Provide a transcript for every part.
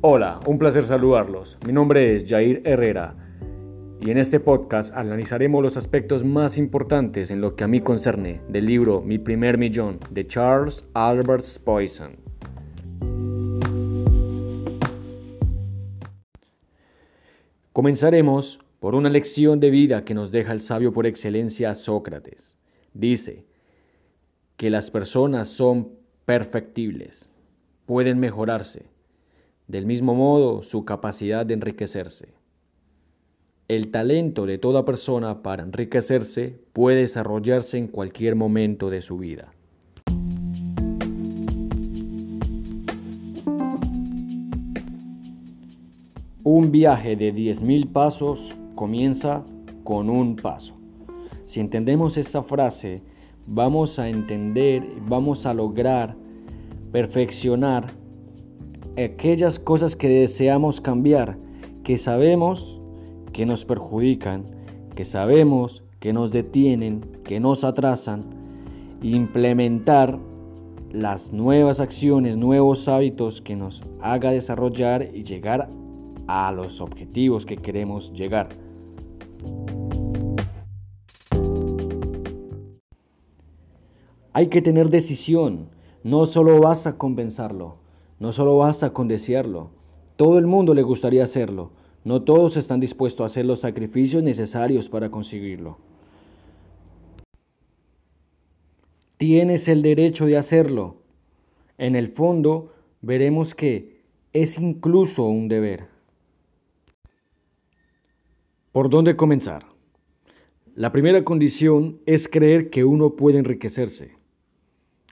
Hola, un placer saludarlos. Mi nombre es Jair Herrera y en este podcast analizaremos los aspectos más importantes en lo que a mí concerne del libro Mi primer millón de Charles Albert Poison. Comenzaremos por una lección de vida que nos deja el sabio por excelencia Sócrates. Dice que las personas son perfectibles, pueden mejorarse, del mismo modo su capacidad de enriquecerse. El talento de toda persona para enriquecerse puede desarrollarse en cualquier momento de su vida. Un viaje de 10.000 pasos comienza con un paso. Si entendemos esta frase, vamos a entender, vamos a lograr perfeccionar aquellas cosas que deseamos cambiar, que sabemos que nos perjudican, que sabemos que nos detienen, que nos atrasan, implementar las nuevas acciones, nuevos hábitos que nos haga desarrollar y llegar a los objetivos que queremos llegar. Hay que tener decisión, no solo basta con pensarlo, no solo basta con desearlo. Todo el mundo le gustaría hacerlo, no todos están dispuestos a hacer los sacrificios necesarios para conseguirlo. Tienes el derecho de hacerlo. En el fondo, veremos que es incluso un deber. ¿Por dónde comenzar? La primera condición es creer que uno puede enriquecerse.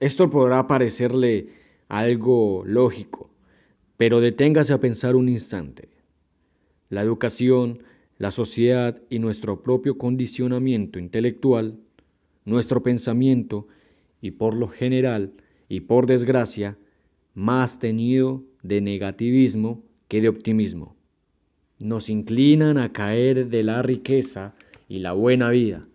Esto podrá parecerle algo lógico, pero deténgase a pensar un instante. La educación, la sociedad y nuestro propio condicionamiento intelectual, nuestro pensamiento y por lo general y por desgracia, más tenido de negativismo que de optimismo. Nos inclinan a caer de la riqueza y la buena vida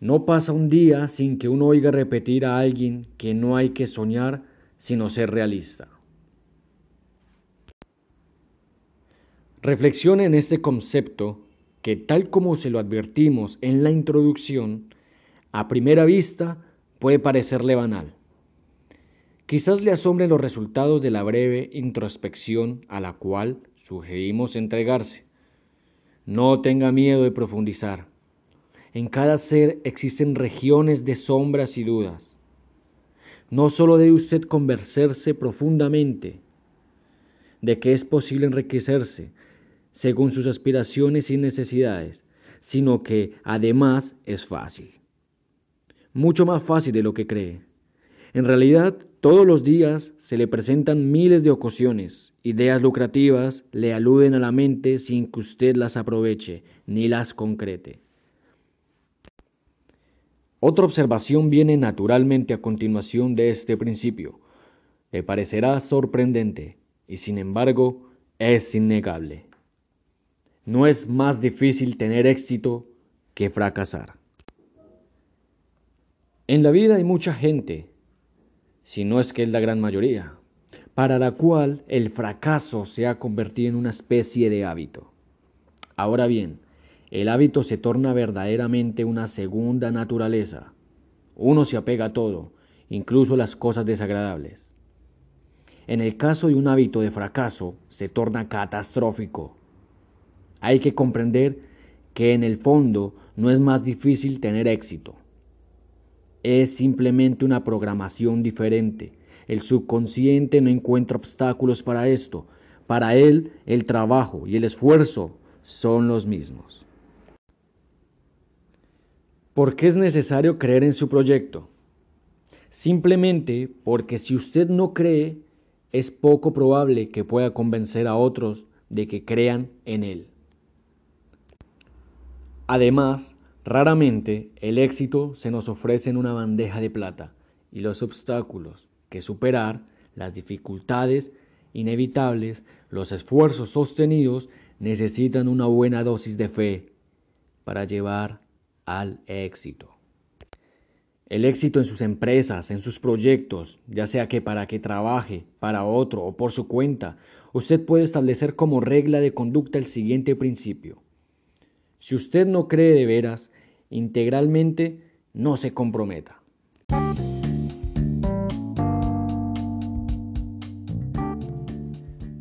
no pasa un día sin que uno oiga repetir a alguien que no hay que soñar sino ser realista. Reflexione en este concepto que tal como se lo advertimos en la introducción, a primera vista puede parecerle banal. Quizás le asombren los resultados de la breve introspección a la cual sugerimos entregarse. No tenga miedo de profundizar. En cada ser existen regiones de sombras y dudas. No solo debe usted convencerse profundamente de que es posible enriquecerse según sus aspiraciones y necesidades, sino que además es fácil. Mucho más fácil de lo que cree. En realidad, todos los días se le presentan miles de ocasiones, ideas lucrativas le aluden a la mente sin que usted las aproveche ni las concrete. Otra observación viene naturalmente a continuación de este principio. Le parecerá sorprendente y sin embargo es innegable. No es más difícil tener éxito que fracasar. En la vida hay mucha gente, si no es que es la gran mayoría, para la cual el fracaso se ha convertido en una especie de hábito. Ahora bien, el hábito se torna verdaderamente una segunda naturaleza. Uno se apega a todo, incluso las cosas desagradables. En el caso de un hábito de fracaso, se torna catastrófico. Hay que comprender que en el fondo no es más difícil tener éxito. Es simplemente una programación diferente. El subconsciente no encuentra obstáculos para esto. Para él, el trabajo y el esfuerzo son los mismos. ¿Por qué es necesario creer en su proyecto? Simplemente porque si usted no cree, es poco probable que pueda convencer a otros de que crean en él. Además, raramente el éxito se nos ofrece en una bandeja de plata y los obstáculos que superar, las dificultades inevitables, los esfuerzos sostenidos necesitan una buena dosis de fe para llevar al éxito. el éxito en sus empresas, en sus proyectos, ya sea que para que trabaje para otro o por su cuenta, usted puede establecer como regla de conducta el siguiente principio. Si usted no cree de veras, integralmente, no se comprometa.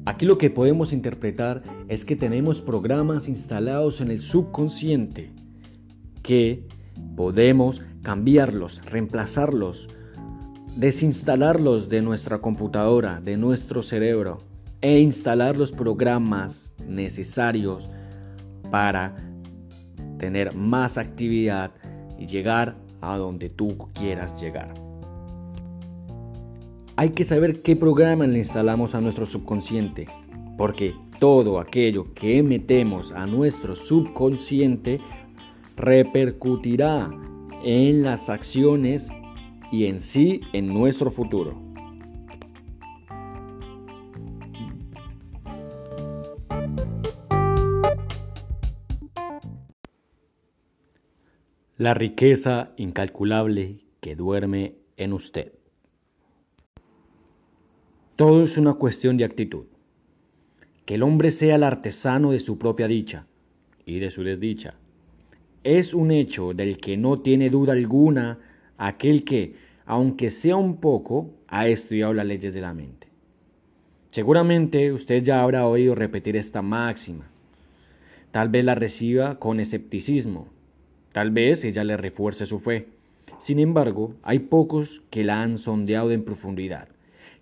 Aquí lo que podemos interpretar es que tenemos programas instalados en el subconsciente que podemos cambiarlos, reemplazarlos, desinstalarlos de nuestra computadora, de nuestro cerebro e instalar los programas necesarios para tener más actividad y llegar a donde tú quieras llegar. Hay que saber qué programa le instalamos a nuestro subconsciente, porque todo aquello que metemos a nuestro subconsciente repercutirá en las acciones y en sí en nuestro futuro. La riqueza incalculable que duerme en usted. Todo es una cuestión de actitud. Que el hombre sea el artesano de su propia dicha y de su desdicha es un hecho del que no tiene duda alguna aquel que, aunque sea un poco, ha estudiado las leyes de la mente. Seguramente usted ya habrá oído repetir esta máxima. Tal vez la reciba con escepticismo, tal vez ella le refuerce su fe. Sin embargo, hay pocos que la han sondeado en profundidad,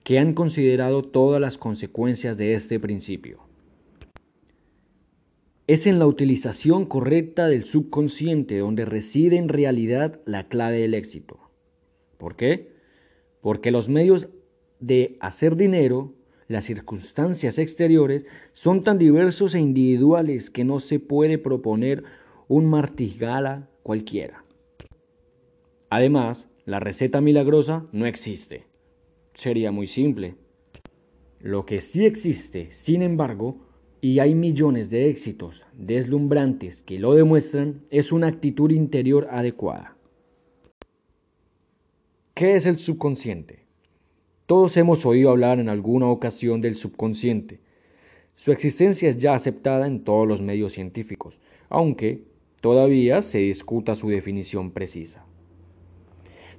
que han considerado todas las consecuencias de este principio es en la utilización correcta del subconsciente donde reside en realidad la clave del éxito. ¿Por qué? Porque los medios de hacer dinero, las circunstancias exteriores, son tan diversos e individuales que no se puede proponer un martigala cualquiera. Además, la receta milagrosa no existe. Sería muy simple. Lo que sí existe, sin embargo, y hay millones de éxitos deslumbrantes que lo demuestran, es una actitud interior adecuada. ¿Qué es el subconsciente? Todos hemos oído hablar en alguna ocasión del subconsciente. Su existencia es ya aceptada en todos los medios científicos, aunque todavía se discuta su definición precisa.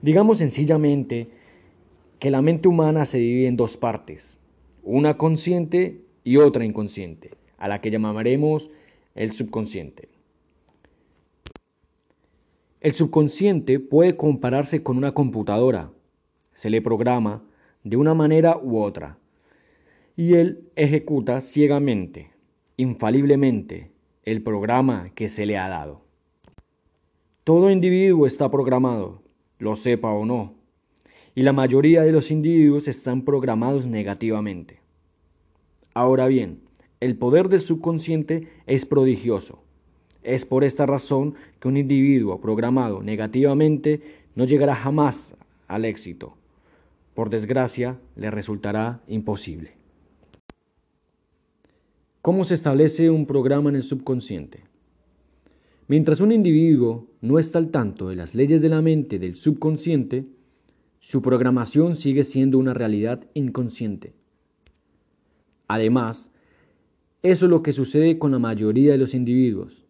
Digamos sencillamente que la mente humana se divide en dos partes, una consciente y otra inconsciente, a la que llamaremos el subconsciente. El subconsciente puede compararse con una computadora. Se le programa de una manera u otra. Y él ejecuta ciegamente, infaliblemente, el programa que se le ha dado. Todo individuo está programado, lo sepa o no. Y la mayoría de los individuos están programados negativamente. Ahora bien, el poder del subconsciente es prodigioso. Es por esta razón que un individuo programado negativamente no llegará jamás al éxito. Por desgracia, le resultará imposible. ¿Cómo se establece un programa en el subconsciente? Mientras un individuo no está al tanto de las leyes de la mente del subconsciente, su programación sigue siendo una realidad inconsciente. Además, eso es lo que sucede con la mayoría de los individuos.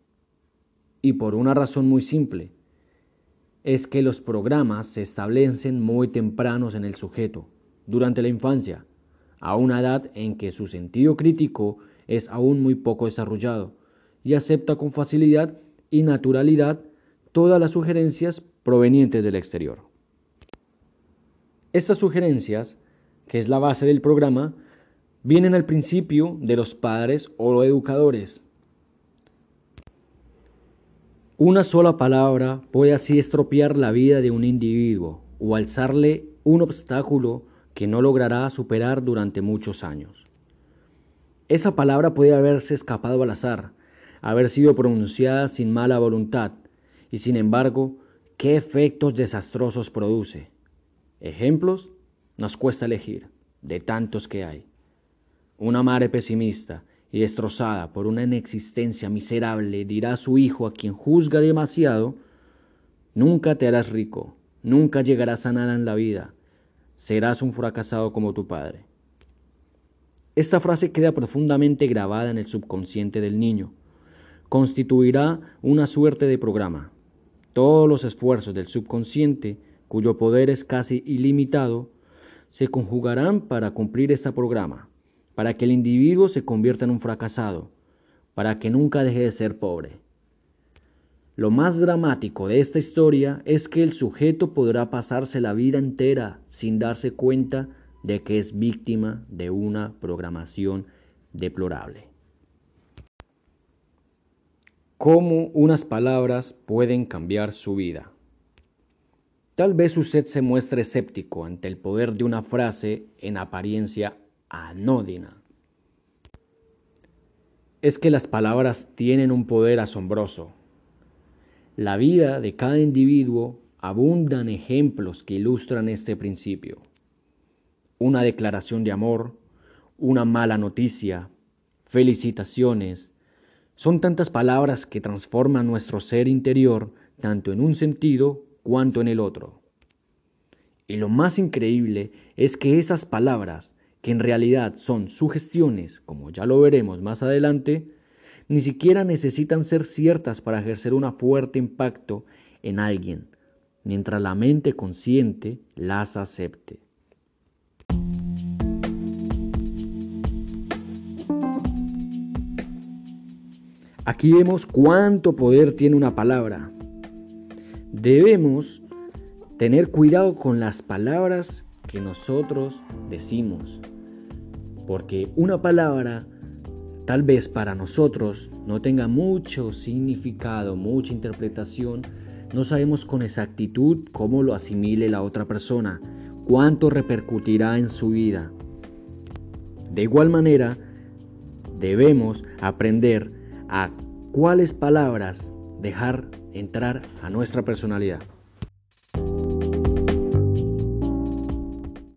Y por una razón muy simple, es que los programas se establecen muy tempranos en el sujeto, durante la infancia, a una edad en que su sentido crítico es aún muy poco desarrollado y acepta con facilidad y naturalidad todas las sugerencias provenientes del exterior. Estas sugerencias, que es la base del programa, vienen al principio de los padres o educadores. Una sola palabra puede así estropear la vida de un individuo o alzarle un obstáculo que no logrará superar durante muchos años. Esa palabra puede haberse escapado al azar, haber sido pronunciada sin mala voluntad, y sin embargo, ¿qué efectos desastrosos produce? Ejemplos nos cuesta elegir, de tantos que hay. Una madre pesimista y destrozada por una inexistencia miserable dirá a su hijo a quien juzga demasiado, nunca te harás rico, nunca llegarás a nada en la vida, serás un fracasado como tu padre. Esta frase queda profundamente grabada en el subconsciente del niño. Constituirá una suerte de programa. Todos los esfuerzos del subconsciente, cuyo poder es casi ilimitado, se conjugarán para cumplir este programa, para que el individuo se convierta en un fracasado, para que nunca deje de ser pobre. Lo más dramático de esta historia es que el sujeto podrá pasarse la vida entera sin darse cuenta de que es víctima de una programación deplorable. ¿Cómo unas palabras pueden cambiar su vida? Tal vez usted se muestre escéptico ante el poder de una frase en apariencia anódina. Es que las palabras tienen un poder asombroso la vida de cada individuo abundan ejemplos que ilustran este principio. Una declaración de amor, una mala noticia, felicitaciones, son tantas palabras que transforman nuestro ser interior tanto en un sentido cuanto en el otro. Y lo más increíble es que esas palabras, que en realidad son sugestiones, como ya lo veremos más adelante, ni siquiera necesitan ser ciertas para ejercer un fuerte impacto en alguien, mientras la mente consciente las acepte. Aquí vemos cuánto poder tiene una palabra. Debemos tener cuidado con las palabras que nosotros decimos, porque una palabra tal vez para nosotros no tenga mucho significado, mucha interpretación, no sabemos con exactitud cómo lo asimile la otra persona, cuánto repercutirá en su vida. De igual manera, debemos aprender a cuáles palabras dejar entrar a nuestra personalidad.